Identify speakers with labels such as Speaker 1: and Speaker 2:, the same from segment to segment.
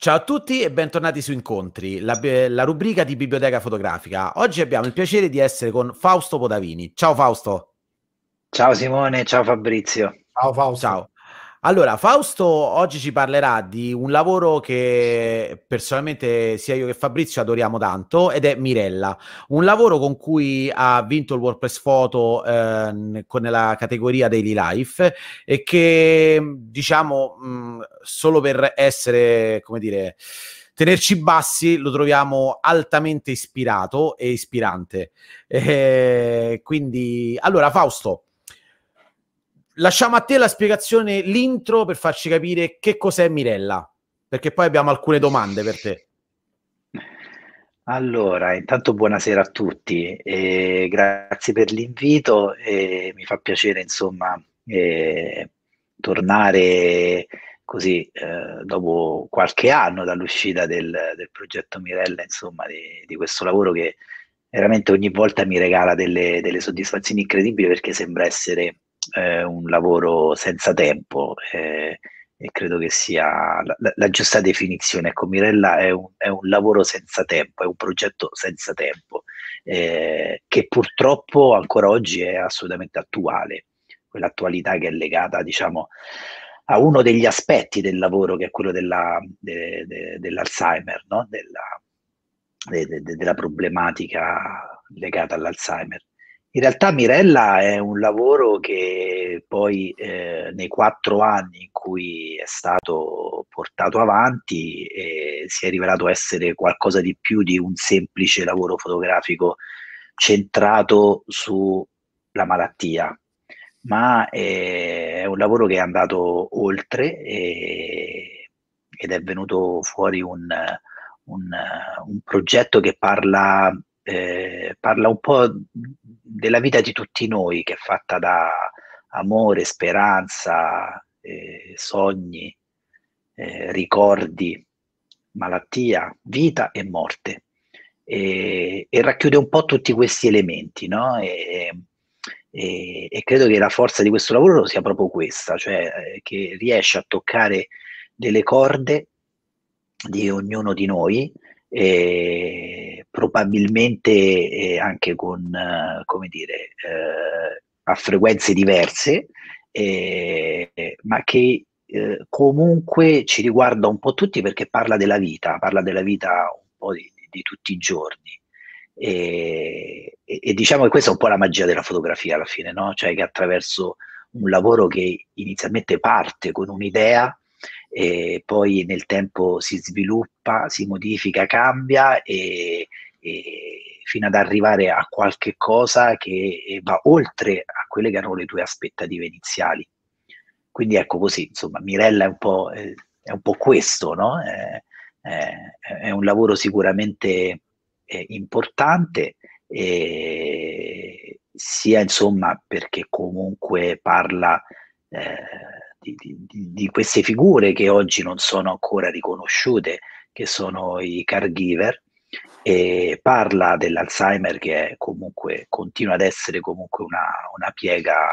Speaker 1: Ciao a tutti e bentornati su Incontri, la, la, rubrica di Biblioteca Fotografica. Oggi abbiamo il piacere di essere con Fausto Podavini. Ciao Fausto.
Speaker 2: Ciao Simone, ciao Fabrizio.
Speaker 1: Ciao Fausto. Ciao. Allora, Fausto oggi ci parlerà di un lavoro che personalmente sia io che Fabrizio adoriamo tanto ed è Mirella, un lavoro con cui ha vinto il WordPress Photo eh, con categoria Daily Life e che diciamo mh, solo per essere, come dire, tenerci bassi lo troviamo altamente ispirato e ispirante. Eh, quindi, allora Fausto, lasciamo a te la spiegazione, l'intro per farci capire che cos'è Mirella, perché poi abbiamo alcune domande per te.
Speaker 2: Allora, intanto buonasera a tutti, e grazie per l'invito e mi fa piacere insomma eh, tornare così eh, dopo qualche anno dall'uscita del, del progetto Mirella, insomma di, di, questo lavoro che veramente ogni volta mi regala delle, delle soddisfazioni incredibili perché sembra essere eh, un lavoro senza tempo eh, e credo che sia la, la, giusta definizione. Ecco, Mirella è un, è un, lavoro senza tempo, è un progetto senza tempo, eh, che purtroppo ancora oggi è assolutamente attuale, quell'attualità che è legata, diciamo, a uno degli aspetti del lavoro che è quello della, de, de, dell'Alzheimer, no? della, de, della problematica legata all'Alzheimer. In realtà Mirella è un lavoro che poi eh, nei quattro anni in cui è stato portato avanti eh, si è rivelato essere qualcosa di più di un semplice lavoro fotografico centrato sulla malattia, ma è, è un lavoro che è andato oltre e, ed è venuto fuori un, un, un progetto che parla eh, parla un po' della vita di tutti noi, che è fatta da amore, speranza, eh, sogni, eh, ricordi, malattia, vita e morte. E, e, racchiude un po' tutti questi elementi, no? E, e, e, credo che la forza di questo lavoro sia proprio questa, cioè eh, che riesce a toccare delle corde di ognuno di noi e probabilmente eh, anche con, eh, come dire, eh, a frequenze diverse, eh, ma che eh, comunque ci riguarda un po' tutti perché parla della vita, parla della vita un po' di, di tutti i giorni. E, e, e, diciamo che questa è un po' la magia della fotografia alla fine, no? Cioè che attraverso un lavoro che inizialmente parte con un'idea, e poi nel tempo si sviluppa, si modifica, cambia e, e fino ad arrivare a qualche cosa che va oltre a quelle che erano le tue aspettative iniziali. Quindi ecco così, insomma, Mirella è un po', è un po questo, no? È, è, è, un lavoro sicuramente eh, importante, eh, sia insomma perché comunque parla eh, di, di, di, queste figure che oggi non sono ancora riconosciute, che sono i caregiver, e parla dell'Alzheimer che comunque continua ad essere comunque una, una, piega,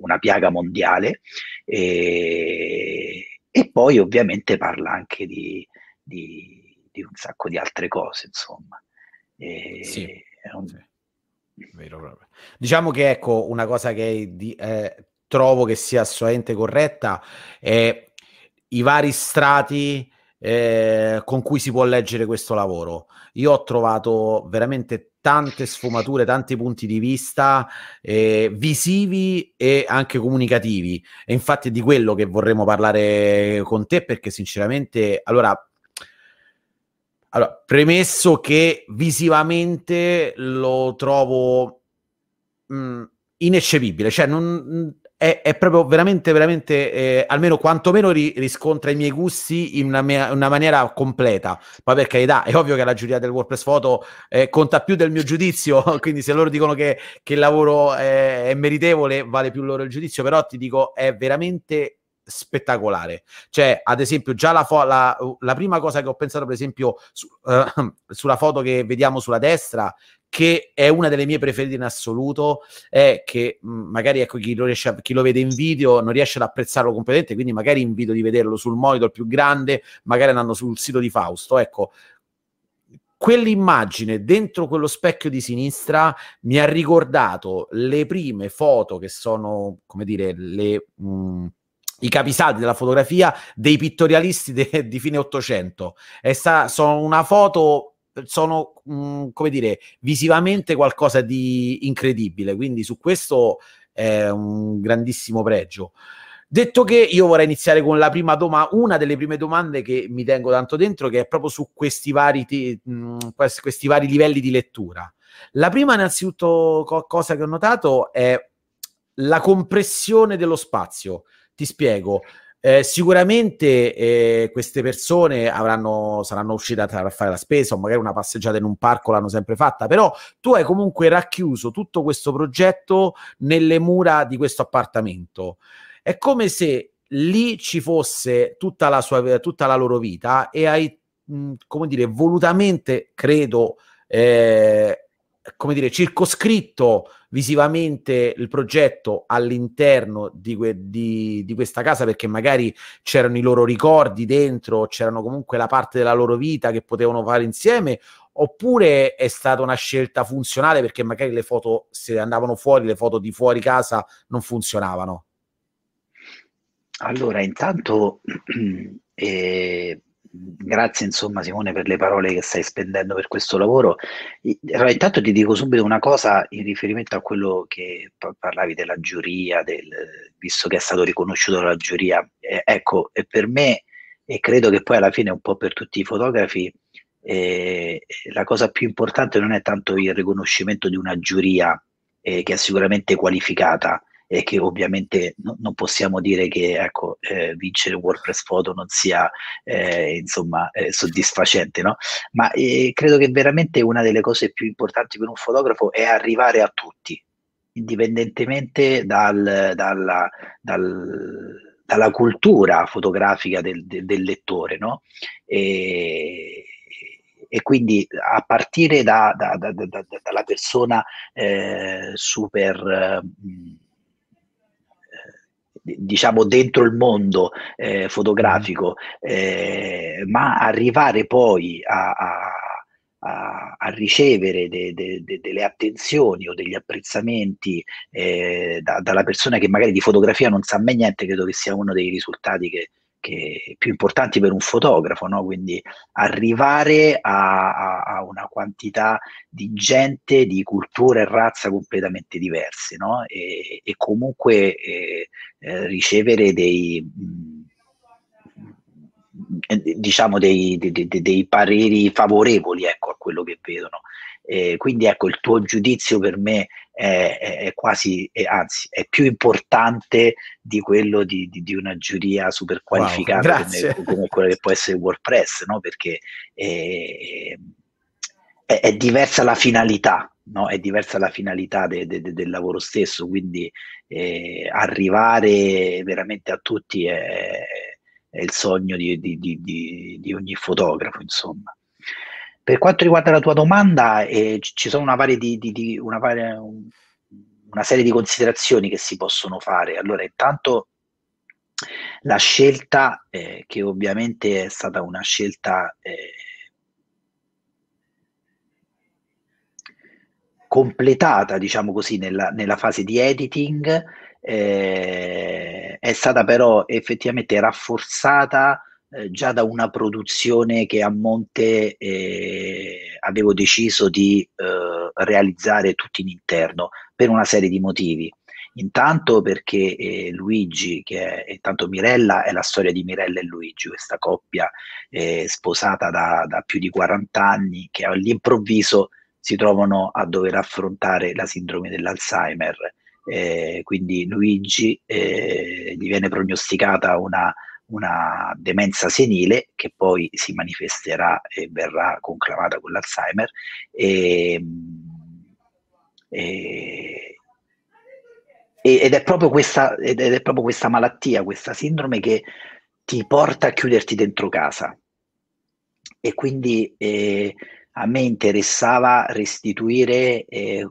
Speaker 2: una piaga mondiale e, e, poi ovviamente parla anche di, di, di, un sacco di altre cose, insomma.
Speaker 1: E, sì, un... sì. Vero, diciamo che ecco una cosa che di, eh, trovo che sia assolutamente corretta è i vari strati eh, con cui si può leggere questo lavoro. Io ho trovato veramente tante sfumature, tanti punti di vista eh, visivi e anche comunicativi. E infatti è di quello che vorremmo parlare con te perché sinceramente, allora, allora premesso che visivamente lo trovo mh, mm, ineccepibile, cioè non, è, è, proprio veramente, veramente, eh, almeno quantomeno ri, riscontra i miei gusti in una, mia, una, maniera completa. Poi per carità, è ovvio che la giuria del WordPress Photo eh, conta più del mio giudizio, quindi se loro dicono che, che il lavoro è, è, meritevole, vale più loro il giudizio, però ti dico, è veramente spettacolare. Cioè, ad esempio, già la, fo- la, la prima cosa che ho pensato, per esempio, su, uh, sulla foto che vediamo sulla destra, che è una delle mie preferite in assoluto, è che mh, magari ecco, chi, lo riesce a, chi lo vede in video non riesce ad apprezzarlo completamente, quindi magari invito di vederlo sul monitor più grande, magari andando sul sito di Fausto. Ecco, quell'immagine dentro quello specchio di sinistra mi ha ricordato le prime foto che sono, come dire, le... Mh, i capisaldi della fotografia dei pittorialisti de, di fine Ottocento. sono una foto sono, mm, come dire, visivamente qualcosa di incredibile, quindi su questo è un grandissimo pregio. Detto che io vorrei iniziare con la prima domanda, una delle prime domande che mi tengo tanto dentro, che è proprio su questi vari, t- mh, mm, questi vari livelli di lettura. La prima, innanzitutto, co- cosa che ho notato è la compressione dello spazio. Ti spiego. Eh, sicuramente eh, queste persone avranno, saranno uscite a fare la spesa o magari una passeggiata in un parco l'hanno sempre fatta, però tu hai comunque racchiuso tutto questo progetto nelle mura di questo appartamento. È come se lì ci fosse tutta la, sua, tutta la loro vita e hai, mh, come dire, volutamente, credo, eh, come dire, circoscritto visivamente il progetto all'interno di, que- di, di, questa casa perché magari c'erano i loro ricordi dentro, c'erano comunque la parte della loro vita che potevano fare insieme, oppure è stata una scelta funzionale perché magari le foto, se andavano fuori, le foto di fuori casa non funzionavano?
Speaker 2: Allora, intanto eh, grazie insomma Simone per le parole che stai spendendo per questo lavoro. Allora, intanto ti dico subito una cosa in riferimento a quello che parlavi della giuria, del, visto che è stato riconosciuto dalla giuria. Eh, ecco, per me, e credo che poi alla fine un po' per tutti i fotografi, eh, la cosa più importante non è tanto il riconoscimento di una giuria eh, che è sicuramente qualificata, e che ovviamente no, non possiamo dire che ecco, eh, vincere WordPress Photo non sia eh, insomma, eh, soddisfacente, no? ma eh, credo che veramente una delle cose più importanti per un fotografo è arrivare a tutti, indipendentemente dal, dalla, dal dalla cultura fotografica del, del, del lettore, no? E, e quindi a partire da, da, da, dalla persona eh, super eh, diciamo dentro il mondo eh, fotografico, eh, ma arrivare poi a, a, a, a ricevere de, de, de, delle attenzioni o degli apprezzamenti eh, da, dalla persona che magari di fotografia non sa mai niente, credo che sia uno dei risultati che, che più importanti per un fotografo, no? quindi arrivare a, a, una quantità di gente di cultura e razza completamente diverse no? e, e, comunque eh, eh, ricevere dei, mh, mm, diciamo dei, dei, dei, pareri favorevoli ecco, a quello che vedono. Eh, quindi ecco, il tuo giudizio per me è, è, è quasi, è, anzi, è più importante di quello di, di, di una giuria super qualificata wow, come, come, quella che può essere WordPress, no? perché è, è, diversa la finalità, no? è diversa la finalità de, de, de, del lavoro stesso, quindi eh, arrivare veramente a tutti è, il sogno di, di ogni fotografo, insomma. Per quanto riguarda la tua domanda, eh, ci sono una, di, di, di, una, varia, una, serie di considerazioni che si possono fare. Allora, intanto la scelta, eh, che ovviamente è stata una scelta eh, completata, diciamo così, nella, nella fase di editing, eh, è stata però effettivamente rafforzata eh, già da una produzione che a monte eh, avevo deciso di eh, realizzare tutti in interno per una serie di motivi. Intanto perché eh, Luigi, che è intanto Mirella, è la storia di Mirella e Luigi, questa coppia eh, sposata da, da, più di 40 anni che all'improvviso si trovano a dover affrontare la sindrome dell'Alzheimer. Eh, quindi Luigi gli viene prognosticata una una demenza senile che poi si manifesterà e verrà conclamata con l'Alzheimer. E, e, ed, è proprio questa, ed è proprio questa malattia, questa sindrome che ti porta a chiuderti dentro casa. E quindi eh, a me interessava restituire eh,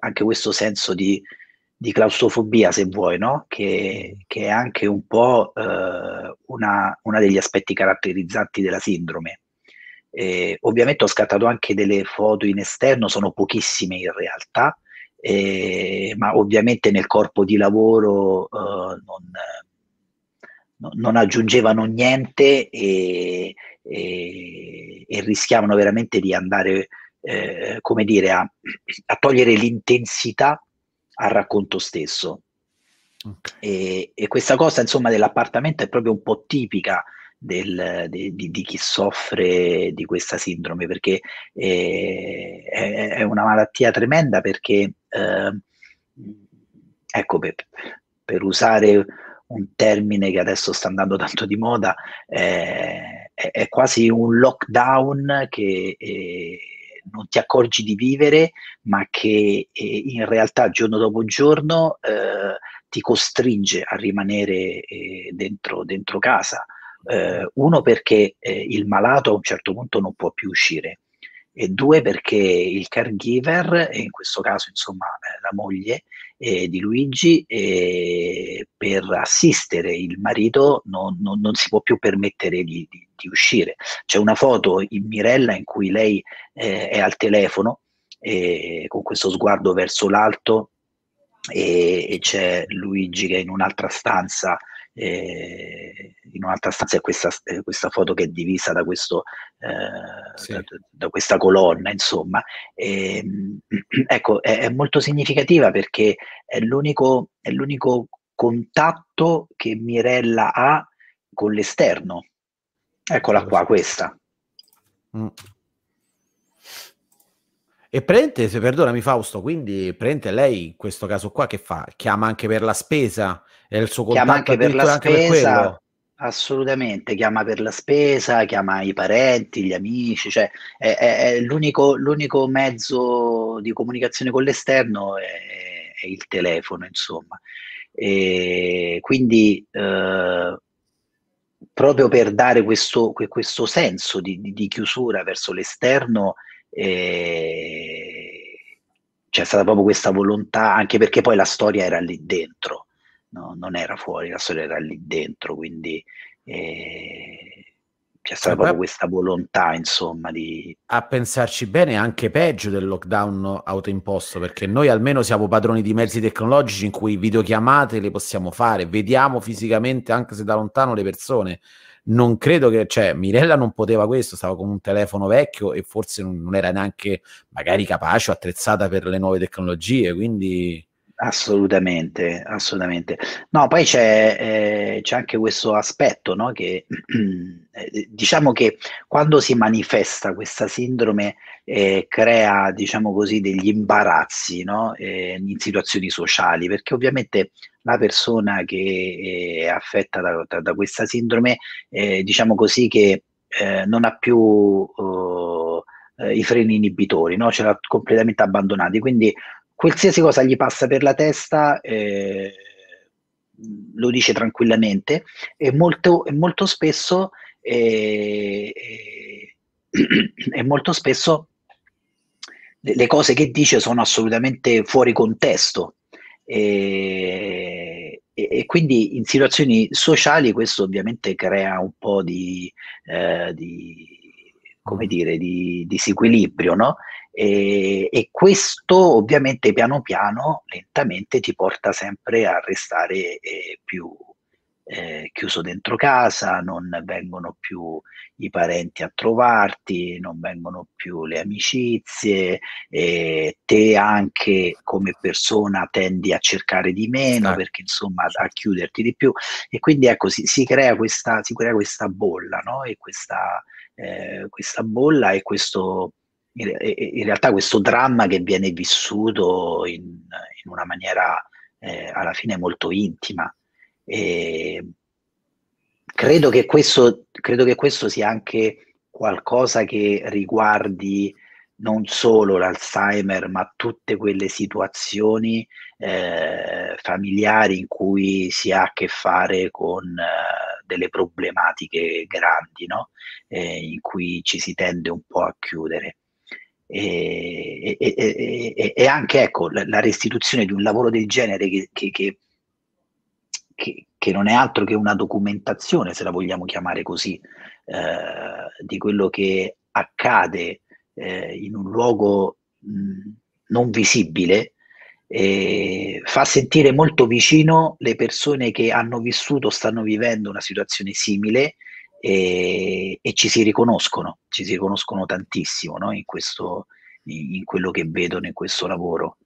Speaker 2: anche questo senso di, di, claustrofobia, se vuoi, no? che, che, è anche un po' eh, una, degli aspetti caratterizzanti della sindrome. Eh, ovviamente ho scattato anche delle foto in esterno, sono pochissime in realtà, eh, ma ovviamente nel corpo di lavoro eh, non, non, aggiungevano niente e, e, e, rischiavano veramente di andare, eh, come dire, a, a, togliere l'intensità al racconto stesso. Okay. E, e, questa cosa, insomma, dell'appartamento è proprio un po' tipica del, di, di, di, chi soffre di questa sindrome, perché eh, è, è, una malattia tremenda perché, eh, ecco, per, per, usare un termine che adesso sta andando tanto di moda, eh, è, è, quasi un lockdown che eh, non ti accorgi di vivere, ma che eh, in realtà giorno dopo giorno eh, ti costringe a rimanere dentro, dentro casa. Eh, uno perché eh, il malato a un certo punto non può più uscire e due perché il caregiver, e in questo caso insomma eh, la moglie eh, di Luigi, eh, per assistere il marito non, non, non, si può più permettere di, di, di, uscire. C'è una foto in Mirella in cui lei eh, è al telefono con questo sguardo verso l'alto e, e c'è Luigi che è in un'altra stanza eh, in un'altra stanza è questa, questa, foto che è divisa da, questo, eh, sì. da, da questa colonna, insomma. E, ehm, ecco, è, è, molto significativa perché è l'unico, è l'unico contatto che Mirella ha con l'esterno. Eccola qua, questa. Mm.
Speaker 1: E prende, se perdonami Fausto, quindi prende lei in questo caso qua che fa? Chiama anche per la spesa? È il suo
Speaker 2: contatto chiama anche per la anche spesa? Per assolutamente, chiama per la spesa, chiama i parenti, gli amici, cioè è, è, è l'unico, l'unico, mezzo di comunicazione con l'esterno è, è il telefono, insomma. E quindi eh, proprio per dare questo, questo senso di, di, di chiusura verso l'esterno, e c'è stata proprio questa volontà, anche perché poi la storia era lì dentro, no? non era fuori, la storia era lì dentro, quindi eh, c'è stata proprio questa volontà, insomma, di...
Speaker 1: A pensarci bene, anche peggio del lockdown autoimposto, perché noi almeno siamo padroni di mezzi tecnologici in cui videochiamate le possiamo fare, vediamo fisicamente, anche se da lontano, le persone non credo che, cioè, Mirella non poteva questo, stava con un telefono vecchio e forse non, non era neanche magari capace o attrezzata per le nuove tecnologie, quindi...
Speaker 2: Assolutamente, assolutamente. No, poi c'è, eh, c'è anche questo aspetto, no? che eh, diciamo che quando si manifesta questa sindrome eh, crea, diciamo così, degli imbarazzi no? Eh, in situazioni sociali, perché ovviamente la persona che è affetta da, da, da questa sindrome, eh, diciamo così, che eh, non ha più uh, i freni inibitori, no? ce l'ha completamente abbandonati, quindi qualsiasi cosa gli passa per la testa eh, lo dice tranquillamente e molto, molto spesso e molto spesso le cose che dice sono assolutamente fuori contesto e, e, quindi in situazioni sociali questo ovviamente crea un po' di, eh, di come dire, di disequilibrio, no? E, e, questo ovviamente piano piano, lentamente, ti porta sempre a restare eh, più eh, chiuso dentro casa, non vengono più i parenti a trovarti, non vengono più le amicizie, eh, te anche come persona tendi a cercare di meno sì. perché insomma a chiuderti di più e quindi ecco si, si, crea, questa, si crea questa bolla, no? E questa, eh, questa bolla e questo in realtà questo dramma che viene vissuto in, in una maniera eh, alla fine molto intima. E credo, che questo, credo che questo sia anche qualcosa che riguardi non solo l'Alzheimer, ma tutte quelle situazioni eh, familiari in cui si ha a che fare con eh, delle problematiche grandi, no? eh, in cui ci si tende un po' a chiudere. e, e, e, e anche ecco, la, la, restituzione di un lavoro del genere che, che, che, che, non è altro che una documentazione, se la vogliamo chiamare così, eh, di quello che accade eh, in un luogo mh, non visibile, eh, fa sentire molto vicino le persone che hanno vissuto, stanno vivendo una situazione simile e, e ci si riconoscono, ci si riconoscono tantissimo no? in, questo, in, in, quello che vedono in questo lavoro.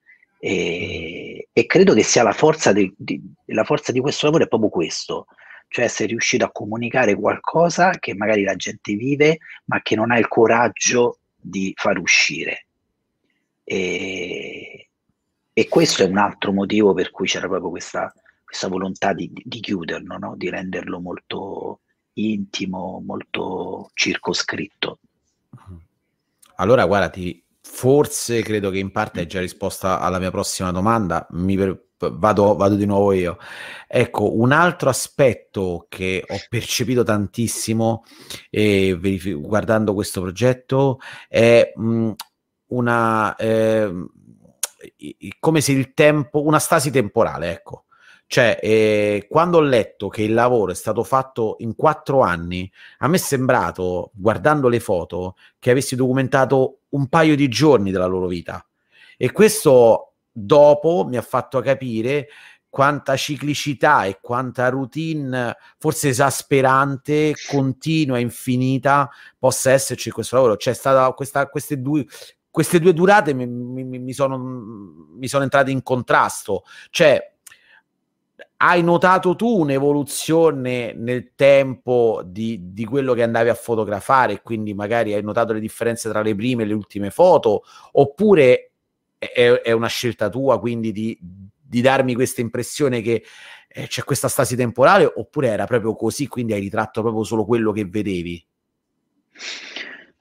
Speaker 2: E, e credo che sia la forza, de, di, la forza di questo lavoro è proprio questo, cioè essere riuscito a comunicare qualcosa che magari la gente vive, ma che non ha il coraggio di far uscire. E, e questo è un altro motivo per cui c'era proprio questa, questa volontà di, di chiuderlo, no? di renderlo molto intimo, molto circoscritto.
Speaker 1: Allora, guarda, ti, forse credo che in parte hai già risposto alla mia prossima domanda. Mi per, vado, vado, di nuovo io. Ecco, un altro aspetto che ho percepito tantissimo eh, verif- guardando questo progetto è mh, una eh, come se il tempo, una stasi temporale, ecco. Cioè, eh, quando ho letto che il lavoro è stato fatto in quattro anni, a me è sembrato, guardando le foto, che avessi documentato un paio di giorni della loro vita. E questo dopo mi ha fatto capire quanta ciclicità e quanta routine, forse esasperante, continua, infinita, possa esserci in questo lavoro. C'è stata questa, queste due, queste due durate mi, mi, mi, sono, mi sono entrate in contrasto. Cioè, hai notato tu un'evoluzione nel tempo di, di, quello che andavi a fotografare, quindi magari hai notato le differenze tra le prime e le ultime foto, oppure è, è una scelta tua, quindi di, di darmi questa impressione che eh, c'è questa stasi temporale, oppure era proprio così, quindi hai ritratto proprio solo quello che vedevi?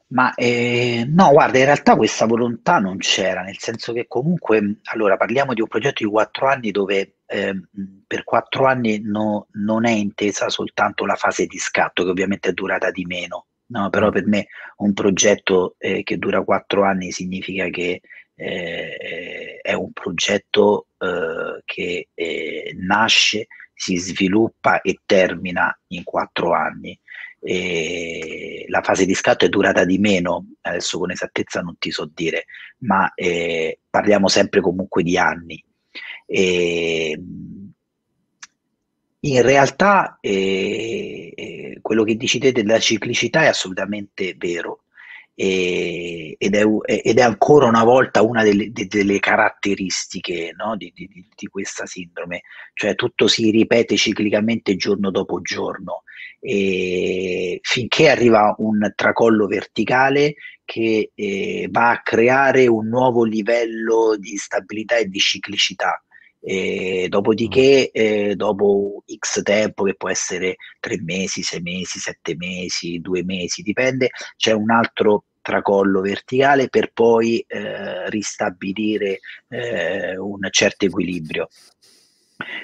Speaker 2: Ma eh, no, guarda, in realtà questa volontà non c'era, nel senso che comunque, allora parliamo di un progetto di quattro anni dove eh, per quattro anni no, non è intesa soltanto la fase di scatto, che ovviamente è durata di meno, no? però per me un progetto eh, che dura quattro anni significa che eh, è un progetto eh, che eh, nasce, si sviluppa e termina in quattro anni eh, la fase di scatto è durata di meno, adesso con esattezza non ti so dire, ma eh, parliamo sempre comunque di anni. E, in realtà eh, eh, quello che dici te della ciclicità è assolutamente vero. E, ed, è, ed, è, ancora una volta una delle, delle caratteristiche no, di, di, di, questa sindrome, cioè tutto si ripete ciclicamente giorno dopo giorno. E finché arriva un tracollo verticale che eh, va a creare un nuovo livello di stabilità e di ciclicità. E dopodiché, mm. eh, dopo X tempo, che può essere tre mesi, sei mesi, sette mesi, due mesi, dipende, c'è un altro tracollo verticale per poi eh, ristabilire eh, un certo equilibrio.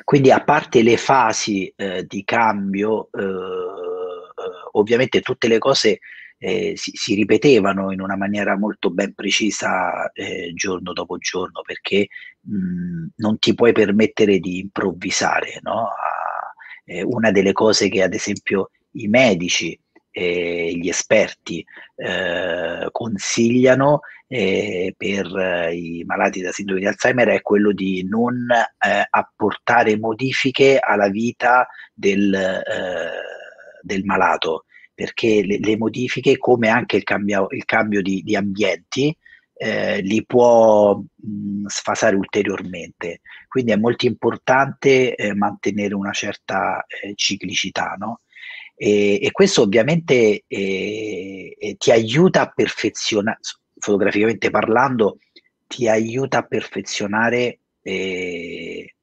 Speaker 2: Quindi a parte le fasi eh, di cambio, eh, eh, ovviamente tutte le cose eh, si, si, ripetevano in una maniera molto ben precisa eh, giorno dopo giorno perché mh, non ti puoi permettere di improvvisare. No? Eh, una delle cose che ad esempio i medici e gli esperti eh, consigliano eh, per eh, i malati da sindrome di Alzheimer è quello di non apportare modifiche alla vita del, del malato, perché le, le, modifiche, come anche il cambio, il cambio di, di ambienti, eh, li può mh, sfasare ulteriormente. Quindi è molto importante eh, mantenere una certa eh, ciclicità, no? E, e, questo ovviamente eh, eh, ti aiuta a perfezionare, fotograficamente parlando, ti aiuta a perfezionare eh,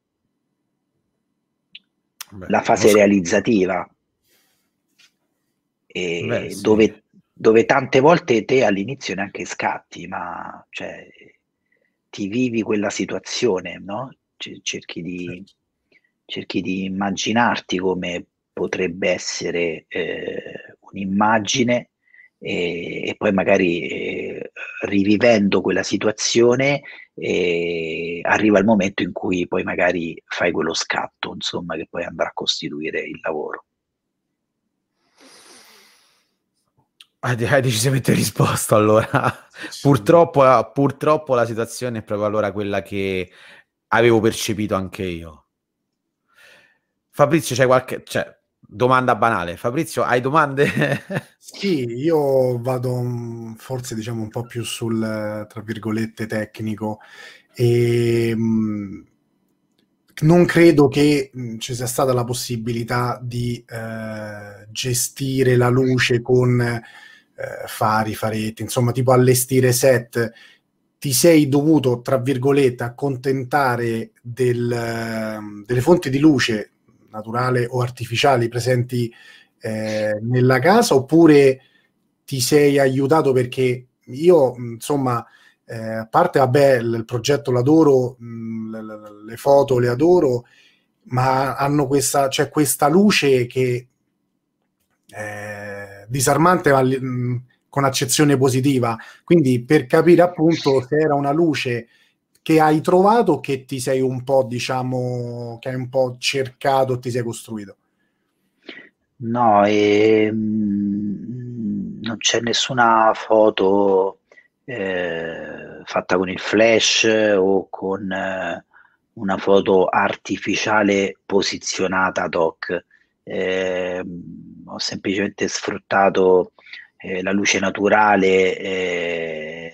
Speaker 2: Beh, la fase realizzativa, Beh, sì. dove, dove, tante volte te all'inizio neanche scatti, ma cioè, ti vivi quella situazione, no? cerchi, di, cerchi di immaginarti come potrebbe essere eh, un'immagine e, e, poi magari eh, rivivendo quella situazione e arriva il momento in cui poi magari fai quello scatto, insomma, che poi andrà a costituire il lavoro.
Speaker 1: Hai decisamente risposto allora. purtroppo, purtroppo la situazione è proprio allora quella che avevo percepito anche io. Fabrizio, c'è qualche... Cioè, domanda banale. Fabrizio, hai domande?
Speaker 3: sì, io vado forse diciamo un po' più sul, tra virgolette, tecnico. E, mm, non credo che mm, ci sia stata la possibilità di eh, gestire la luce con eh, fari, faretti, insomma, tipo allestire set, ti sei dovuto, tra virgolette, accontentare del, ehm, delle fonti di luce naturale o artificiali presenti eh, nella casa oppure ti sei aiutato perché io, insomma, eh, a parte, vabbè, il, il progetto l'adoro, mh, le, le, foto le adoro, ma hanno questa, cioè questa luce che eh, disarmante ma con accezione positiva. Quindi per capire appunto se era una luce che hai trovato che ti sei un po', diciamo, che hai un po' cercato, ti sei costruito.
Speaker 2: No, ehm, non c'è nessuna foto eh, fatta con il flash o con eh, una foto artificiale posizionata ad hoc. Eh, ho semplicemente sfruttato eh, la luce naturale eh,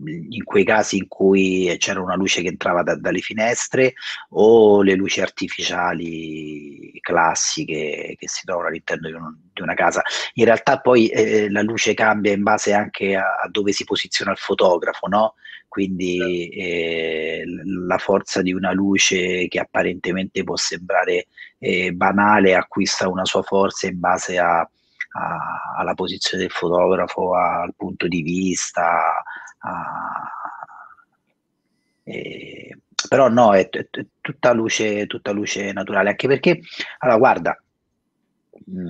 Speaker 2: in quei casi in cui c'era una luce che entrava da, dalle finestre o le luci artificiali classiche che si trovano all'interno di, un, di una casa. In realtà poi eh, la luce cambia in base anche a, a dove si posiziona il fotografo, no? quindi eh, la forza di una luce che apparentemente può sembrare eh, banale acquista una sua forza in base a, a, alla posizione del fotografo, al punto di vista. A, eh, però no, è, è, tutta, luce, tutta luce naturale, anche perché, allora guarda, mm,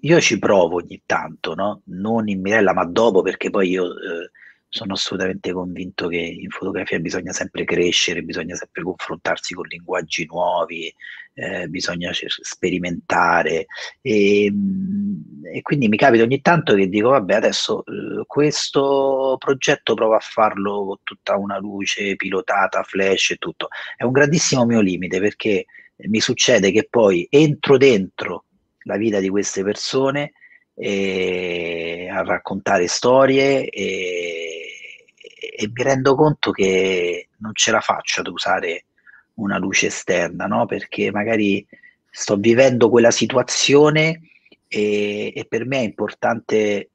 Speaker 2: io ci provo ogni tanto, no? non in Mirella, ma dopo, perché poi io eh, sono assolutamente convinto che in fotografia bisogna sempre crescere, bisogna sempre confrontarsi con linguaggi nuovi, eh, bisogna sperimentare e, mm, e, quindi mi capita ogni tanto che dico vabbè adesso eh, questo progetto provo a farlo con tutta una luce pilotata, flash e tutto. È un grandissimo mio limite perché mi succede che poi entro dentro la vita di queste persone e a raccontare storie e, e, mi rendo conto che non ce la faccio ad usare una luce esterna, no? perché magari sto vivendo quella situazione e, e per me è importante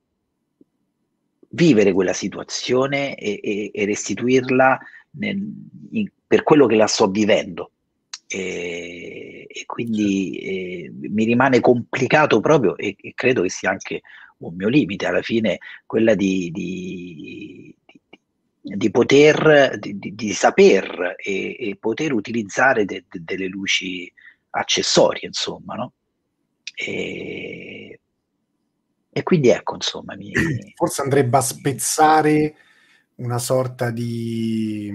Speaker 2: vivere quella situazione e, e restituirla nel, in, per quello che la sto vivendo. E, e quindi eh, mi rimane complicato proprio e, e, credo che sia anche un mio limite alla fine quella di, di, di, di poter di, saper e, e, poter utilizzare de, de, delle luci accessorie insomma no? e, e quindi ecco insomma mi...
Speaker 3: forse andrebbe a spezzare una sorta di,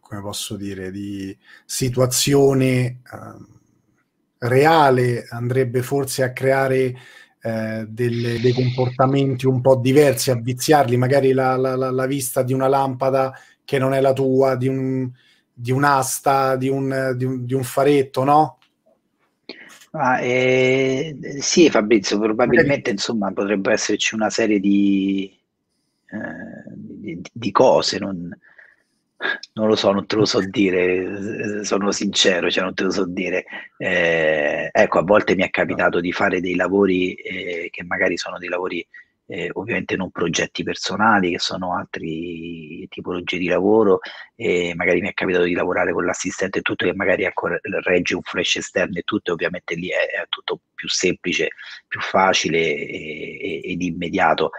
Speaker 3: come posso dire, di situazione eh, reale, andrebbe forse a creare eh, delle, dei comportamenti un po' diversi, a viziarli, magari la, la, la, vista di una lampada che non è la tua, di, un, di un'asta, di un, di, un, di un faretto, no?
Speaker 2: Ah, eh, sì, Fabrizio, probabilmente insomma potrebbe esserci una serie di, eh, di, di cose, non, non, lo so, non te lo so dire, sono sincero, cioè non te lo so dire. Eh, ecco, a volte mi è capitato di fare dei lavori eh, che magari sono dei lavori eh, ovviamente non progetti personali, che sono altre tipologie di lavoro, e magari mi è capitato di lavorare con l'assistente e tutto, che magari ecco, regge un flash esterno e tutto, e ovviamente lì è, è tutto più semplice, più facile e, e, ed immediato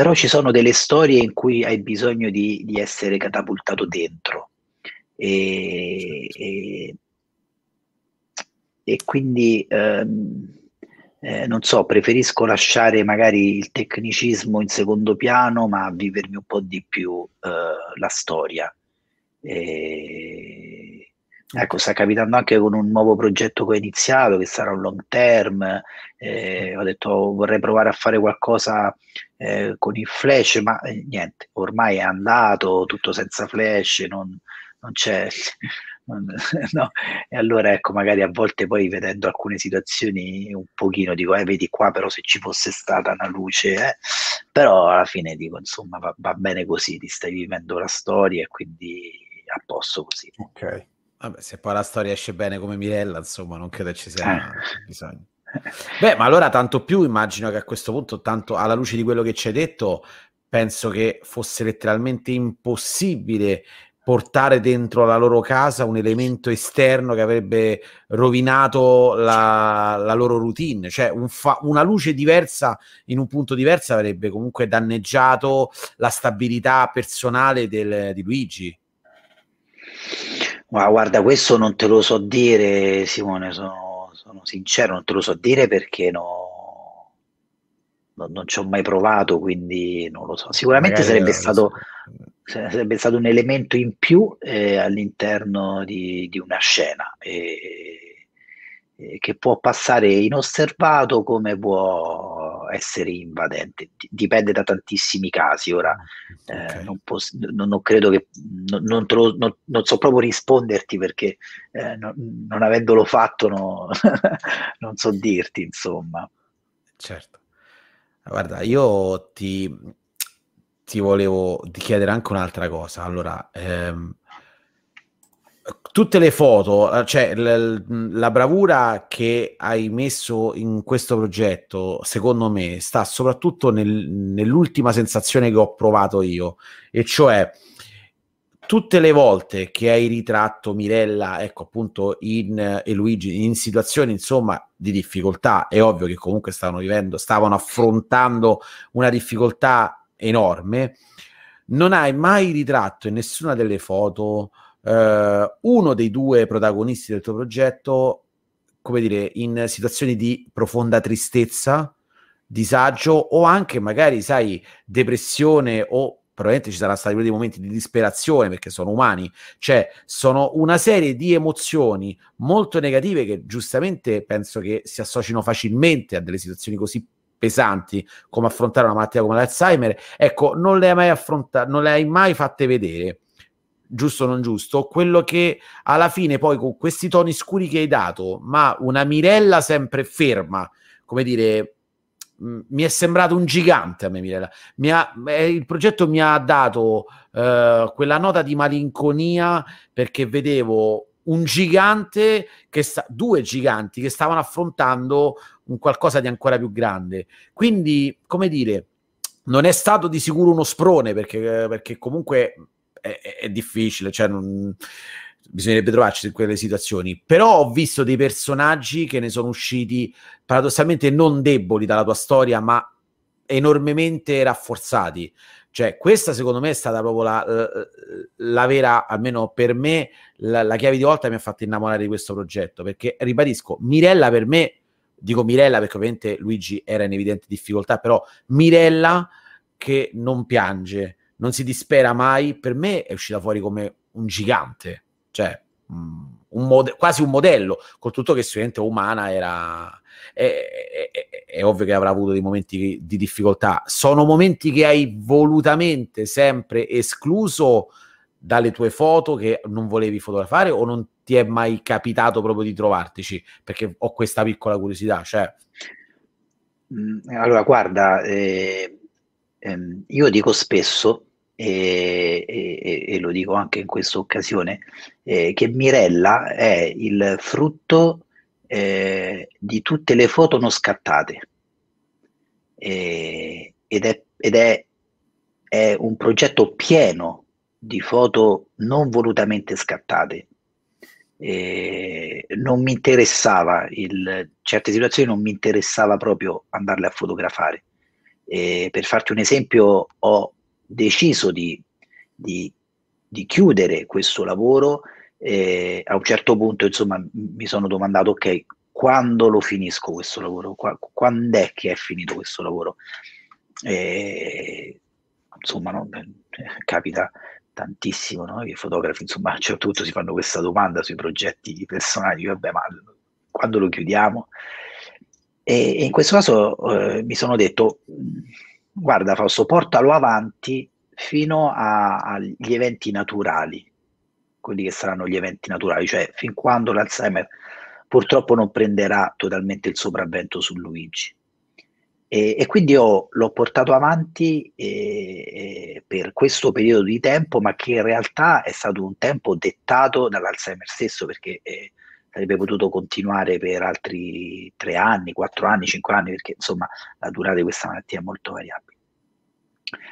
Speaker 2: però ci sono delle storie in cui hai bisogno di, di essere catapultato dentro e, e, e quindi ehm, eh, non so, preferisco lasciare magari il tecnicismo in secondo piano, ma vivermi un po' di più eh, la storia. E... Ecco, sta capitando anche con un nuovo progetto che ho iniziato, che sarà un long term. Eh, ho detto vorrei provare a fare qualcosa eh, con il flash, ma eh, niente, ormai è andato, tutto senza flash, non, non c'è no? E allora ecco, magari a volte poi vedendo alcune situazioni un pochino dico, eh, vedi qua però se ci fosse stata una luce, eh? però alla fine dico, insomma, va, va, bene così, ti stai vivendo la storia e quindi a posto così.
Speaker 1: Ok. Vabbè, se poi la storia esce bene come Mirella, insomma, non credo ci sia eh. bisogno. Beh, ma allora tanto più immagino che a questo punto, tanto alla luce di quello che ci hai detto, penso che fosse letteralmente impossibile portare dentro la loro casa un elemento esterno che avrebbe rovinato la, la loro routine, cioè un fa- una luce diversa in un punto diverso avrebbe comunque danneggiato la stabilità personale del, di Luigi.
Speaker 2: Ma guarda, questo non te lo so dire, Simone, sono, sono sincero, non te lo so dire perché no, non, non ci ho mai provato, quindi non lo so. Sicuramente Magari sarebbe stato... So sarebbe stato un elemento in più eh, all'interno di, di, una scena eh, eh, che può passare inosservato come può essere invadente. Dipende da tantissimi casi. Ora eh, okay. non, posso, non, non, credo che non, non, lo, non, so proprio risponderti perché eh, non, avendolo fatto non so dirti, insomma.
Speaker 1: Certo. Guarda, io ti, ti volevo chiedere anche un'altra cosa. Allora, ehm, tutte le foto, eh, cioè l- la bravura che hai messo in questo progetto, secondo me, sta soprattutto nel, nell'ultima sensazione che ho provato io, e cioè tutte le volte che hai ritratto Mirella, ecco appunto in, e Luigi in situazioni insomma di difficoltà, è ovvio che comunque stavano vivendo, stavano affrontando una difficoltà enorme, non hai mai ritratto in nessuna delle foto eh, uno dei due protagonisti del tuo progetto, come dire, in situazioni di profonda tristezza, disagio o anche magari, sai, depressione o probabilmente ci saranno stati dei momenti di disperazione perché sono umani, cioè sono una serie di emozioni molto negative che giustamente penso che si associno facilmente a delle situazioni così pesanti come affrontare una malattia come l'Alzheimer, ecco, non le hai mai affrontate, non le hai mai fatte vedere, giusto o non giusto, quello che alla fine poi con questi toni scuri che hai dato, ma una Mirella sempre ferma, come dire, mi è sembrato un gigante a me Mirella. Mi ha, eh, il progetto mi ha dato eh, quella nota di malinconia perché vedevo un gigante che sta, due giganti che stavano affrontando un qualcosa di ancora più grande. Quindi, come dire, non è stato di sicuro uno sprone perché, perché comunque è, è, difficile, cioè non, bisognerebbe trovarci in quelle situazioni. Però ho visto dei personaggi che ne sono usciti paradossalmente non deboli dalla tua storia, ma enormemente rafforzati. Cioè, questa secondo me è stata proprio la, la vera, almeno per me, la, la, chiave di volta che mi ha fatto innamorare di questo progetto. Perché, ribadisco, Mirella per me, dico Mirella perché ovviamente Luigi era in evidente difficoltà, però Mirella che non piange, non si dispera mai, per me è uscita fuori come un gigante. Cioè, mm, un mode- quasi un modello, con tutto che sicuramente umana era... È, è, è, ovvio che avrà avuto dei momenti di difficoltà. Sono momenti che hai volutamente sempre escluso dalle tue foto che non volevi fotografare o non ti è mai capitato proprio di trovartici? Perché ho questa piccola curiosità. Cioè...
Speaker 2: Mm, allora, guarda, eh, ehm, io dico spesso e, e, e, lo dico anche in questa occasione, eh, che Mirella è il frutto eh, di tutte le foto non scattate eh, ed, è, ed è, è, un progetto pieno di foto non volutamente scattate. non mi interessava, in certe situazioni non mi interessava proprio andarle a fotografare. per farti un esempio, ho deciso di, di, di chiudere questo lavoro, eh, a un certo punto insomma mi sono domandato ok, quando lo finisco questo lavoro, Qua, quando è che è finito questo lavoro. E, insomma, no? capita tantissimo no? che i fotografi insomma, a un certo punto si fanno questa domanda sui progetti personali, vabbè ma quando lo chiudiamo? E, e in questo caso eh, mi sono detto, guarda Fausto, portalo avanti fino agli eventi naturali, quelli che saranno gli eventi naturali, cioè fin quando l'Alzheimer purtroppo non prenderà totalmente il sopravvento su Luigi. E, e quindi io l'ho portato avanti eh, per questo periodo di tempo, ma che in realtà è stato un tempo dettato dall'Alzheimer stesso, perché eh, sarebbe potuto continuare per altri tre anni, quattro anni, cinque anni, perché insomma la durata di questa malattia è molto variabile.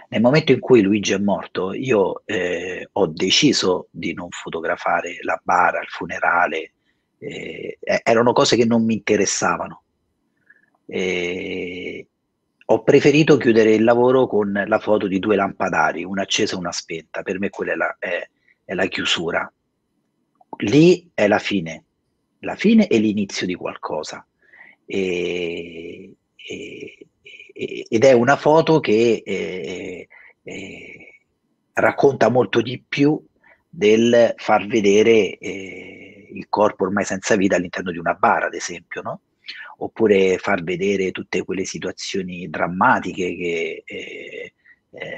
Speaker 2: Nel momento in cui Luigi è morto, io eh, ho deciso di non fotografare la bara, il funerale, eh, erano cose che non mi interessavano eh, ho preferito chiudere il lavoro con la foto di due lampadari, una accesa e una spenta. Per me quella è la, è, è la chiusura. Lì è la fine, la fine è l'inizio di qualcosa. E, e, ed è una foto che eh, eh, racconta molto di più del far vedere eh, il corpo ormai senza vita all'interno di una bara, ad esempio, no? oppure far vedere tutte quelle situazioni drammatiche che, eh, eh,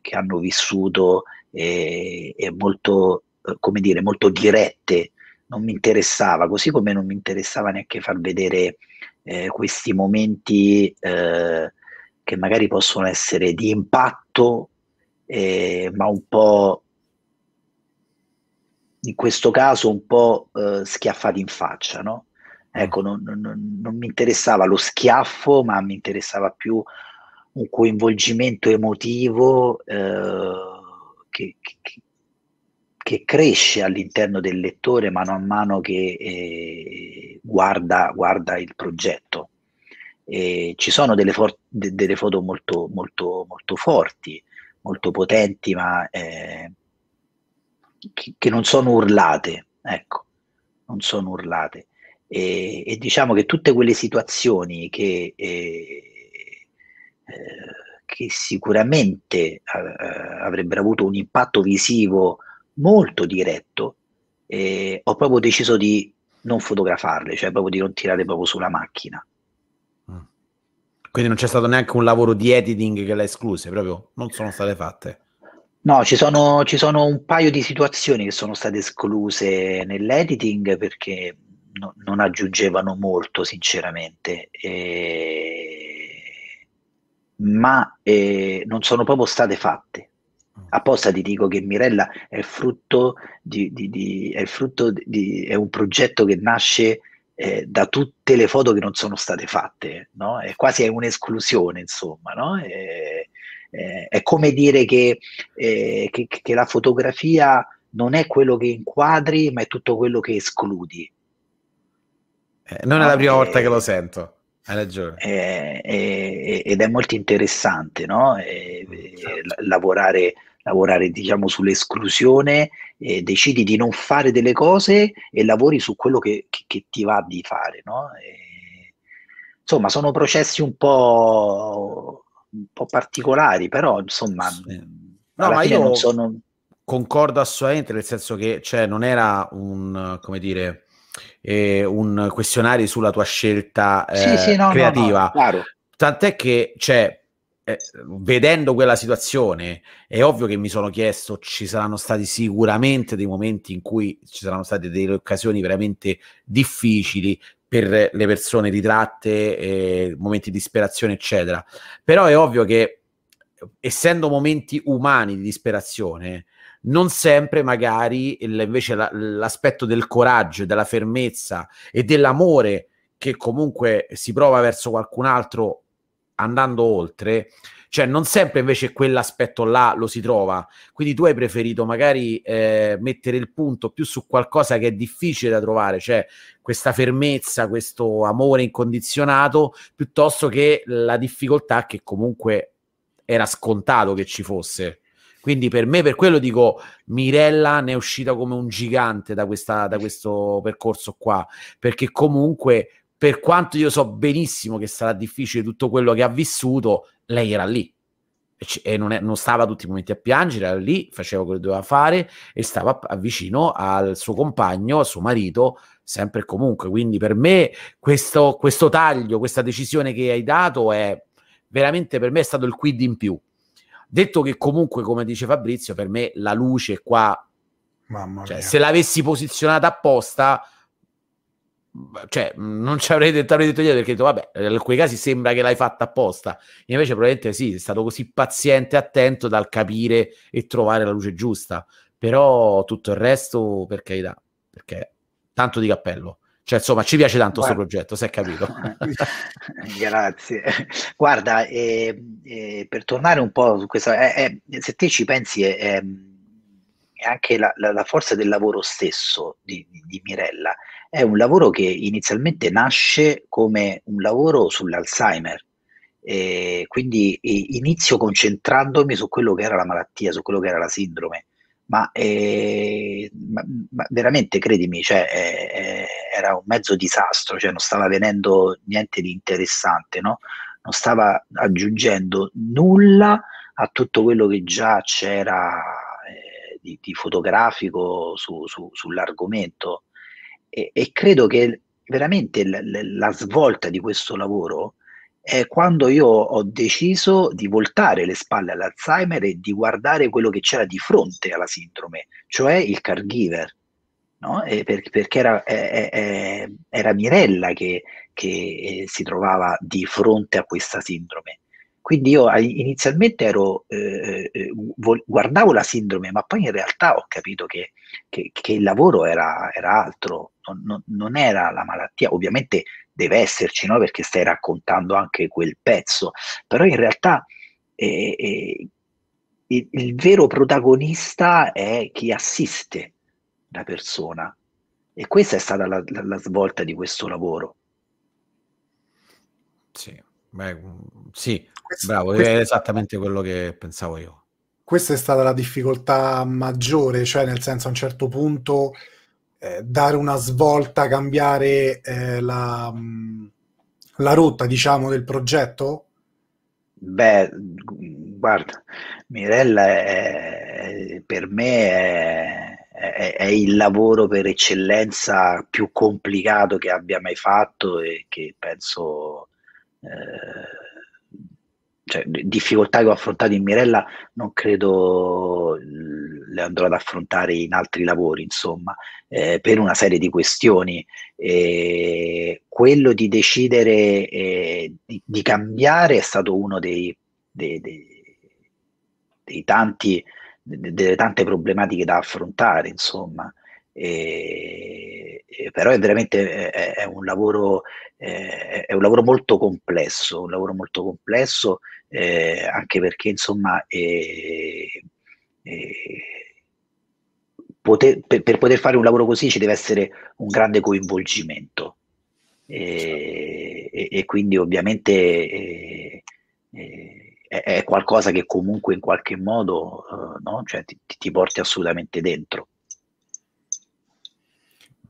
Speaker 2: che hanno vissuto e, e molto, eh, come dire, molto dirette. Non mi interessava, così come non mi interessava neanche far vedere eh, questi momenti eh, che magari possono essere di impatto, eh, ma un po' in questo caso un po' schiaffati in faccia, no? Ecco, non, non, non, mi interessava lo schiaffo, ma mi interessava più un coinvolgimento emotivo eh, che, che, che, cresce all'interno del lettore mano a mano che eh, guarda, guarda, il progetto. E ci sono delle, for- de- delle foto molto, molto, molto forti, molto potenti, ma eh, che, che non sono urlate, ecco, non sono urlate. E, e diciamo che tutte quelle situazioni che, eh, eh, che sicuramente eh, avrebbero avuto un impatto visivo molto diretto, eh, ho proprio deciso di non fotografarle, cioè proprio di non tirare proprio sulla macchina.
Speaker 1: Mm. Quindi non c'è stato neanche un lavoro di editing che le escluse, proprio non sono state fatte.
Speaker 2: No, ci sono, ci sono un paio di situazioni che sono state escluse nell'editing perché no, non aggiungevano molto sinceramente, eh, ma eh, non sono proprio state fatte. Mm. Apposta ti dico che Mirella è frutto di, di, di, è, frutto di è un progetto che nasce eh, da tutte le foto che non sono state fatte, no? È quasi un'esclusione, insomma, no? È, è, è come dire che, eh, che, che la fotografia non è quello che inquadri, ma è tutto quello che escludi.
Speaker 1: Eh, non è la prima volta che lo sento. Hai ragione.
Speaker 2: Eh, eh, ed è molto interessante no? Eh, certo. lavorare, lavorare diciamo, sull'esclusione, decidi di non fare delle cose e lavori su quello che, che, che ti va di fare. No? insomma, sono processi un po', un po' particolari, però insomma, sì.
Speaker 1: no, ma io non sono... concordo assolutamente, nel senso che cioè, non era un, come dire, eh, un questionario sulla tua scelta eh, sì, sì, no, creativa. No, no, Tant'è che, cioè, eh, vedendo quella situazione, è ovvio che mi sono chiesto, ci saranno stati sicuramente dei momenti in cui ci saranno state delle occasioni veramente difficili per le persone ritratte, eh, momenti di disperazione, eccetera. Però è ovvio che, essendo momenti umani di disperazione, non sempre magari il, invece la, l'aspetto del coraggio, della fermezza e dell'amore che comunque si prova verso qualcun altro andando oltre, cioè non sempre invece quell'aspetto là lo si trova. Quindi tu hai preferito magari eh, mettere il punto più su qualcosa che è difficile da trovare, cioè questa fermezza, questo amore incondizionato, piuttosto che la difficoltà che comunque era scontato che ci fosse. Quindi per me, per quello dico, Mirella ne è uscita come un gigante da, questa, da questo percorso qua, perché comunque, per quanto io so benissimo che sarà difficile tutto quello che ha vissuto, lei era lì e non, è, non, stava tutti i momenti a piangere, era lì, faceva quello che doveva fare e stava vicino al suo compagno, al suo marito, sempre e comunque. Quindi per me questo, questo taglio, questa decisione che hai dato è veramente per me è stato il quid in più. Detto che comunque, come dice Fabrizio, per me la luce qua, Mamma cioè, se l'avessi posizionata apposta, cioè, non ci avrei detto, avrei detto niente perché detto, vabbè, in quei casi sembra che l'hai fatta apposta. Invece, probabilmente sì, è stato così paziente e attento dal capire e trovare la luce giusta. Però tutto il resto, per carità, perché tanto di cappello. Cioè, insomma, ci piace tanto questo progetto, si è capito.
Speaker 2: Grazie. Guarda, eh, eh, per tornare un po' su questa, eh, se te ci pensi, è, anche la, la, la, forza del lavoro stesso di, di, di, Mirella. È un lavoro che inizialmente nasce come un lavoro sull'Alzheimer. quindi inizio concentrandomi su quello che era la malattia, su quello che era la sindrome ma, eh, ma, ma veramente credimi, cioè, eh, era un mezzo disastro, cioè non stava venendo niente di interessante, no? non stava aggiungendo nulla a tutto quello che già c'era eh, di, di, fotografico su, su, sull'argomento e, e, credo che veramente l, l, la svolta di questo lavoro è quando io ho deciso di voltare le spalle all'Alzheimer e di guardare quello che c'era di fronte alla sindrome, cioè il caregiver. No? Per, perché era, eh, eh, era Mirella che, che eh, si trovava di fronte a questa sindrome. Quindi io inizialmente ero, eh, eh guardavo la sindrome, ma poi in realtà ho capito che, che, che il lavoro era, era altro, non, non, era la malattia. Ovviamente deve esserci, no? perché stai raccontando anche quel pezzo, però in realtà eh, eh, il, il, vero protagonista è chi assiste la persona e questa è stata la, la, la svolta di questo lavoro.
Speaker 1: Sì, Beh, sì questo, bravo, questo, è esattamente quello che pensavo io.
Speaker 3: Questa è stata la difficoltà maggiore, cioè nel senso a un certo punto eh, dare una svolta, cambiare eh, la, la rotta, diciamo, del progetto?
Speaker 2: Beh, guarda, Mirella è, per me è, è, è, il lavoro per eccellenza più complicato che abbia mai fatto e che penso eh, cioè, difficoltà che ho affrontato in Mirella non credo le andrò ad affrontare in altri lavori, insomma, eh, per una serie di questioni. Eh, quello di decidere eh, di, di, cambiare è stato uno dei, dei, dei, dei tanti, delle tante problematiche da affrontare, insomma. E, e però è veramente è, è un lavoro è un lavoro molto complesso un lavoro molto complesso eh, anche perché insomma eh, eh, poter, per, per, poter fare un lavoro così ci deve essere un grande coinvolgimento e, e, e quindi ovviamente eh, eh, è, è, qualcosa che comunque in qualche modo no? cioè, ti, ti porti assolutamente dentro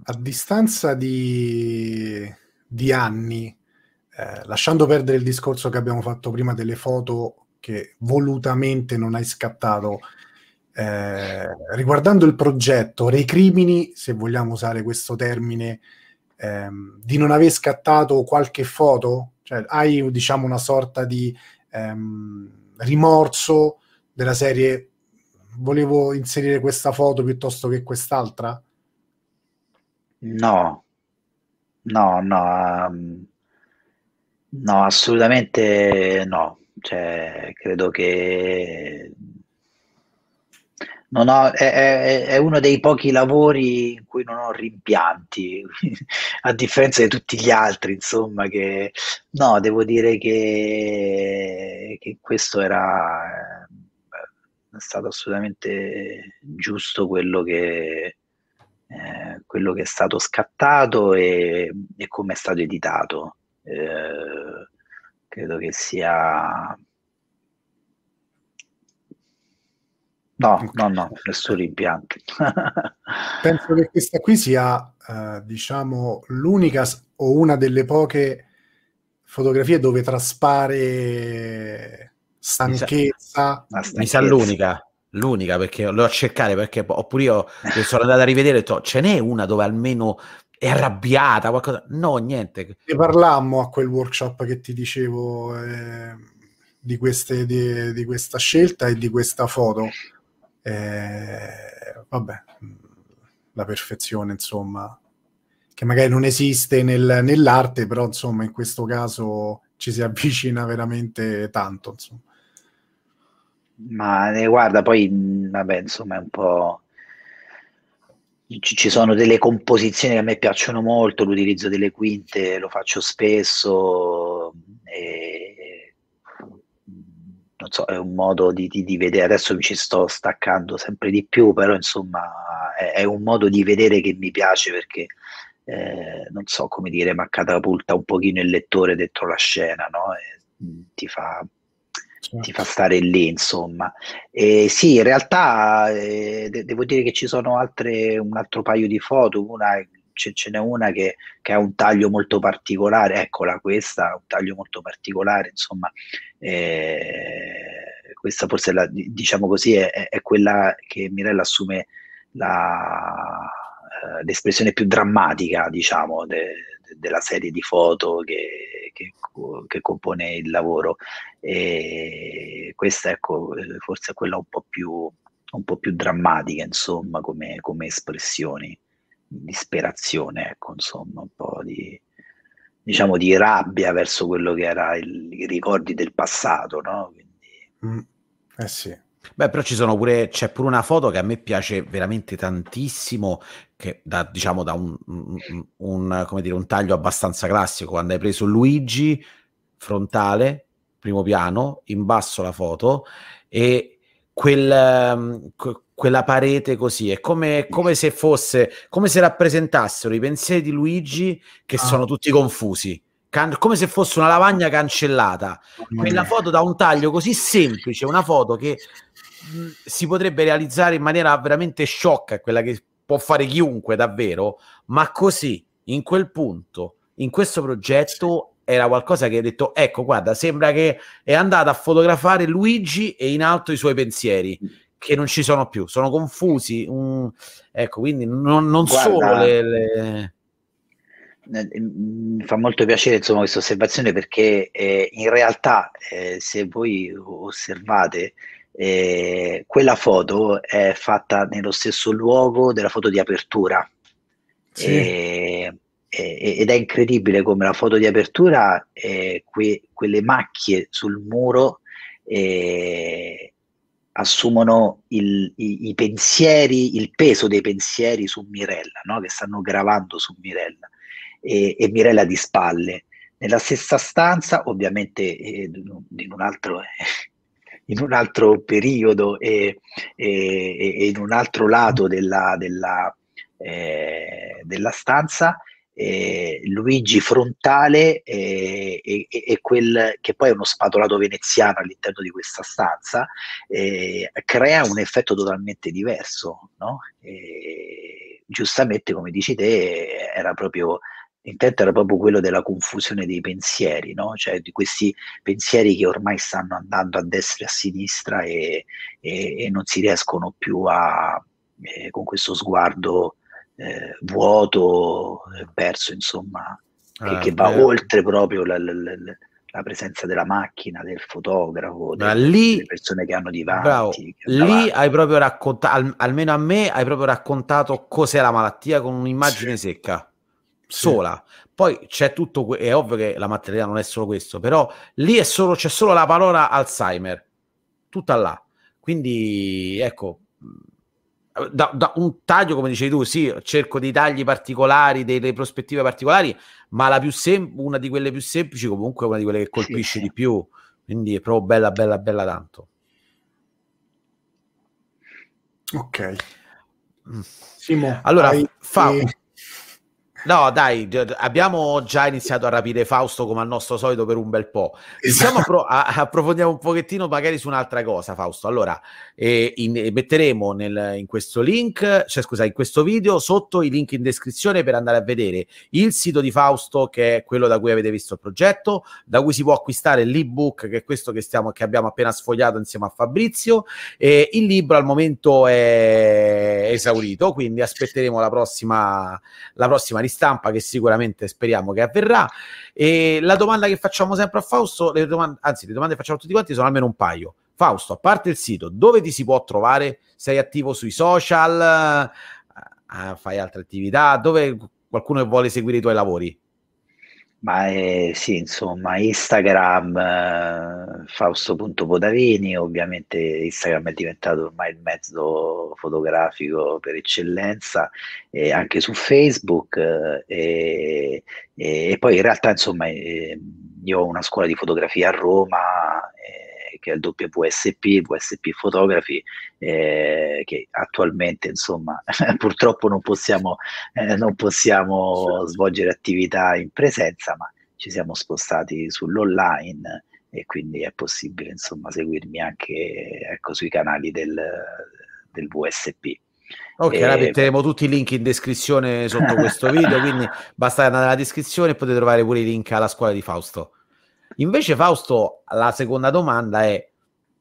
Speaker 3: a distanza di, di anni eh, lasciando perdere il discorso che abbiamo fatto prima delle foto che volutamente non hai scattato, eh, riguardando il progetto, recrimini, se vogliamo usare questo termine, ehm, di non aver scattato qualche foto? Cioè, hai diciamo una sorta di ehm, rimorso della serie volevo inserire questa foto piuttosto che quest'altra?
Speaker 2: No, no, no. Um No, assolutamente no. Cioè, credo che non ho, è, è, è, uno dei pochi lavori in cui non ho rimpianti, a differenza di tutti gli altri, insomma, che no, devo dire che, che questo era stato assolutamente giusto quello che, eh, quello che è stato scattato e, e come è stato editato. Eh, credo che sia No, no, no, nessun rimpianto.
Speaker 3: Penso che questa qui sia, eh, diciamo, l'unica o una delle poche fotografie dove traspare stanchezza.
Speaker 1: Mi sa l'unica, l'unica perché l'ho a cercare perché oppure io sono andato a rivedere e ho detto ce n'è una dove almeno è arrabbiata, qualcosa. No, niente.
Speaker 3: Ne parlammo a quel workshop che ti dicevo eh, di, queste, di, di, questa scelta e di questa foto. Eh, vabbè, la perfezione, insomma, che magari non esiste nel, nell'arte, però insomma in questo caso ci si avvicina veramente tanto. Insomma.
Speaker 2: Ma eh, guarda, poi vabbè, insomma, è un po' ci sono delle composizioni che a me piacciono molto, l'utilizzo delle quinte lo faccio spesso, e, non so, è un modo di, di, di, vedere, adesso mi ci sto staccando sempre di più, però insomma è, è un modo di vedere che mi piace perché eh, non so come dire, ma catapulta un pochino il lettore dentro la scena, no? E, ti fa ti fa stare lì, insomma. E sì, in realtà eh, de- devo dire che ci sono altre, un altro paio di foto, una, ce, ce n'è una che, che, ha un taglio molto particolare, eccola questa, un taglio molto particolare, insomma. Eh, questa forse, la, diciamo così, è, è, quella che Mirella assume la, eh, l'espressione più drammatica, diciamo, de, della serie di foto che, che, che compone il lavoro. E questa ecco, forse è quella un po' più, un po più drammatica, insomma, come, come espressioni, disperazione, ecco, insomma, un po' di, diciamo, di rabbia verso quello che era il, i ricordi del passato, no? Quindi...
Speaker 3: Mm, eh sì.
Speaker 1: Beh, però ci sono pure, c'è pure una foto che a me piace veramente tantissimo, che da, diciamo, da un, un, un, come dire, un taglio abbastanza classico, quando hai preso Luigi frontale, primo piano, in basso la foto, e quel, um, quella parete così, è come, come, se fosse, come se rappresentassero i pensieri di Luigi che ah. sono tutti confusi. Can- come se fosse una lavagna cancellata. Quella foto da un taglio così semplice, una foto che mh, si potrebbe realizzare in maniera veramente sciocca, quella che può fare chiunque davvero, ma così, in quel punto, in questo progetto era qualcosa che ha detto ecco guarda sembra che è andata a fotografare Luigi e in alto i suoi pensieri che non ci sono più sono confusi um, ecco quindi non, non guarda, solo le, le...
Speaker 2: Mi fa molto piacere insomma questa osservazione perché eh, in realtà eh, se voi osservate eh, quella foto è fatta nello stesso luogo della foto di apertura sì. e, ed è incredibile come la foto di apertura, eh, que, quelle macchie sul muro eh, assumono il, i, i, pensieri, il peso dei pensieri su Mirella, no? che stanno gravando su Mirella e, e, Mirella di spalle. Nella stessa stanza, ovviamente eh, in, un altro, in, un altro, periodo e, e, in un altro lato della, della, eh, della stanza, eh, Luigi Frontale e, e, e, quel che poi è uno spatolato veneziano all'interno di questa stanza, eh, crea un effetto totalmente diverso. No? giustamente, come dici te, era proprio l'intento era proprio quello della confusione dei pensieri, no? cioè di questi pensieri che ormai stanno andando a destra e a sinistra e, e, e non si riescono più a, eh, con questo sguardo eh, vuoto, perso, insomma, ah, che, che, va beh. oltre proprio la, la, la, la, presenza della macchina, del fotografo, delle,
Speaker 1: lì,
Speaker 2: delle persone che hanno di davanti.
Speaker 1: Che lì hai proprio raccontato, al, almeno a me, hai proprio raccontato cos'è la malattia con un'immagine sì. secca. Sola, poi c'è tutto, è ovvio che la malattia non è solo questo, però lì è solo, c'è solo la parola Alzheimer, tutta là. Quindi ecco, da, da, un taglio, come dicevi tu, sì, cerco dei tagli particolari, delle prospettive particolari, ma la più sem- una di quelle più semplici, comunque, è una di quelle che colpisce sì. di più. Quindi è proprio bella, bella, bella tanto.
Speaker 3: Ok.
Speaker 1: Mm. Simo, allora, hai... fa... No, dai, abbiamo già iniziato a rapire Fausto come al nostro solito per un bel po'. Pro- a, approfondiamo un pochettino magari su un'altra cosa, Fausto. Allora, eh, in, metteremo nel, in questo link, cioè scusa, in questo video sotto i link in descrizione per andare a vedere il sito di Fausto, che è quello da cui avete visto il progetto, da cui si può acquistare l'ebook, che è questo che, stiamo, che abbiamo appena sfogliato insieme a Fabrizio. E il libro al momento è esaurito, quindi aspetteremo la prossima, la prossima ristampa che sicuramente speriamo che avverrà. E la domanda che facciamo sempre a Fausto, le domande, anzi, le domande che facciamo a tutti quanti sono almeno un paio. Fausto, a parte il sito, dove ti si può trovare? Sei attivo sui social? Uh, fai altre attività? Dove qualcuno vuole seguire i tuoi lavori?
Speaker 2: Ma eh, sì, insomma, Instagram, eh, Fausto.Podavini, ovviamente Instagram è diventato ormai il mezzo fotografico per eccellenza, e anche su Facebook eh, e, e, poi in realtà insomma eh, io ho una scuola di fotografia a Roma che è il WSP, WSP Photography, eh, che attualmente insomma purtroppo non possiamo, eh, non possiamo svolgere attività in presenza, ma ci siamo spostati sull'online e quindi è possibile insomma seguirmi anche ecco, sui canali del, del WSP.
Speaker 1: Ok, e... ora metteremo tutti i link in descrizione sotto questo video, quindi basta andare nella descrizione e potete trovare pure i link alla scuola di Fausto. Invece, Fausto, la seconda domanda è: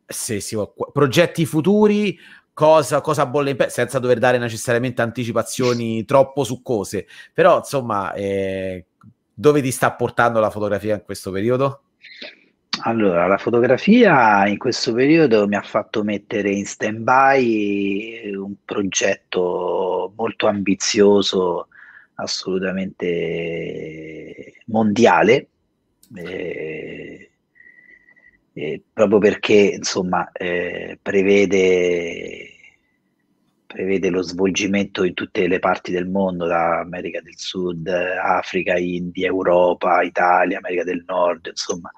Speaker 1: se si può, progetti futuri, cosa, cosa bolle in pe- senza dover dare necessariamente anticipazioni troppo succose, però insomma, eh, dove ti sta portando la fotografia in questo periodo?
Speaker 2: Allora, la fotografia in questo periodo mi ha fatto mettere in stand-by un progetto molto ambizioso, assolutamente mondiale, eh, eh, proprio perché insomma eh, prevede, prevede lo svolgimento in tutte le parti del mondo, da America del Sud, Africa, India, Europa, Italia, America del Nord, insomma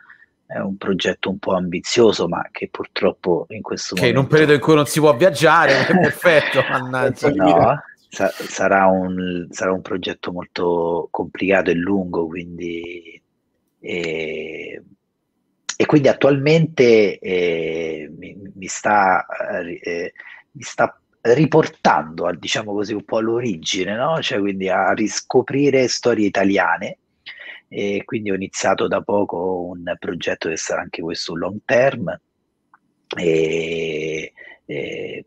Speaker 2: è un progetto un po' ambizioso, ma che purtroppo in questo
Speaker 1: che
Speaker 2: momento...
Speaker 1: in un periodo in cui non si può viaggiare, è perfetto, mannaggia.
Speaker 2: no, sa- sarà, un, sarà un progetto molto complicato e lungo, quindi e, e quindi attualmente eh, mi, mi, sta, eh, mi, sta, riportando, diciamo così, un po' all'origine, no? cioè quindi a riscoprire storie italiane. E quindi ho iniziato da poco un progetto che sarà anche questo long term, e, e,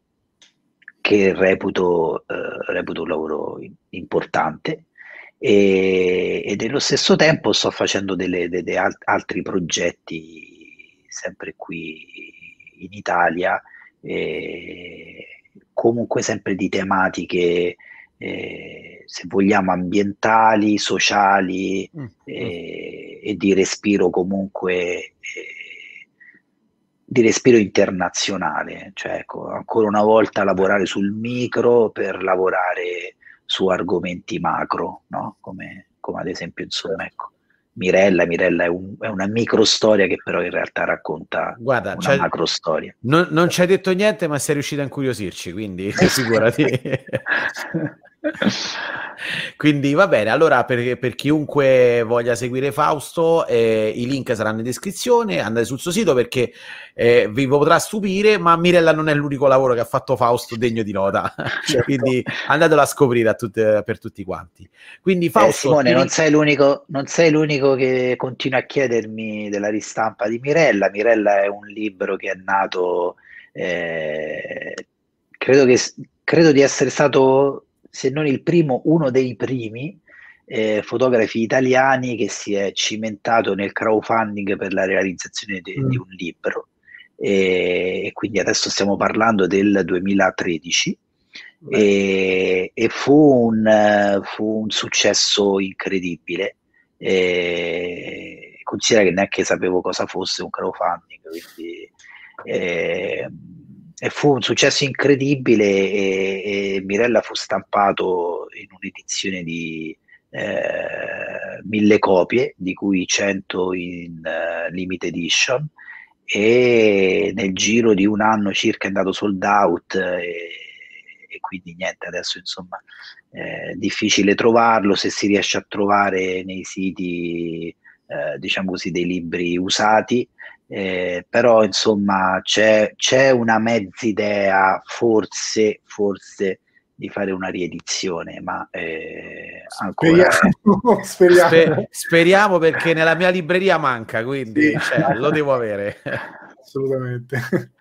Speaker 2: che reputo, eh, reputo un lavoro importante e, e nello stesso tempo sto facendo delle, delle alt- altri progetti sempre qui in Italia, comunque sempre di tematiche, eh, se vogliamo, ambientali, sociali mm. eh, e di respiro comunque eh, di respiro internazionale, cioè ecco, ancora una volta lavorare sul micro per lavorare su argomenti macro, no? come, come, ad esempio insomma, ecco, Mirella, Mirella è, un, è, una micro storia che però in realtà racconta Guarda, una macro storia.
Speaker 1: Non, non ci hai detto niente, ma sei riuscito a incuriosirci, quindi figurati. Quindi va bene, allora per, per chiunque voglia seguire Fausto, eh, i link saranno in descrizione, andate sul suo sito perché eh, vi potrà stupire, ma Mirella non è l'unico lavoro che ha fatto Fausto degno di nota, certo. quindi andatelo a scoprire a tutte, per tutti quanti. Quindi
Speaker 2: eh,
Speaker 1: Fausto...
Speaker 2: Eh, Simone, non, sei non sei l'unico che continua a chiedermi della ristampa di Mirella, Mirella è un libro che è nato... Eh, credo, che, credo di essere stato se non il primo, uno dei primi eh, fotografi italiani che si è cimentato nel crowdfunding per la realizzazione de- mm. di un libro. E, e, quindi adesso stiamo parlando del 2013 e, e fu, un, fu, un, successo incredibile. E, considera che neanche sapevo cosa fosse un crowdfunding, quindi eh, e fu un successo incredibile e, e, Mirella fu stampato in un'edizione di eh, mille copie, di cui 100 in uh, limited edition. E nel giro di un anno circa è andato sold out e, e quindi niente, adesso insomma è difficile trovarlo, se si riesce a trovare nei siti, eh, diciamo così, dei libri usati, eh, però insomma c'è, c'è una mezz'idea, forse, forse di fare una riedizione, ma eh, ancora...
Speaker 1: Speriamo, speriamo. Sper- speriamo. perché nella mia libreria manca, quindi sì. cioè, lo devo avere.
Speaker 3: Assolutamente.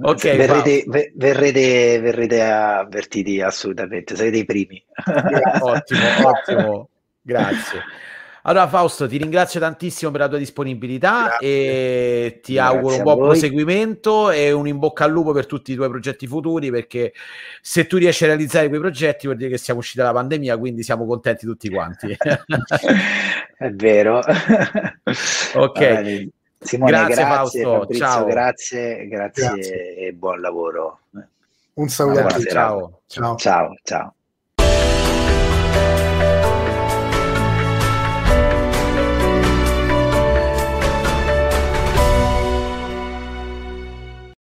Speaker 2: Ok, verrete, verrete, verrete, avvertiti assolutamente, sarete i primi.
Speaker 1: ottimo, ottimo, grazie. Allora Fausto, ti ringrazio tantissimo per la tua disponibilità Grazie. e ti Grazie auguro un buon proseguimento e un in bocca al lupo per tutti i tuoi progetti futuri perché se tu riesci a realizzare quei progetti vuol dire che siamo usciti dalla pandemia, quindi siamo contenti tutti quanti.
Speaker 2: È vero.
Speaker 1: ok.
Speaker 2: Simone, grazie, grazie Fausto. ciao. Grazie, grazie, grazie, e buon lavoro.
Speaker 3: Un saluto a tutti.
Speaker 2: Ciao. Ciao. ciao. ciao.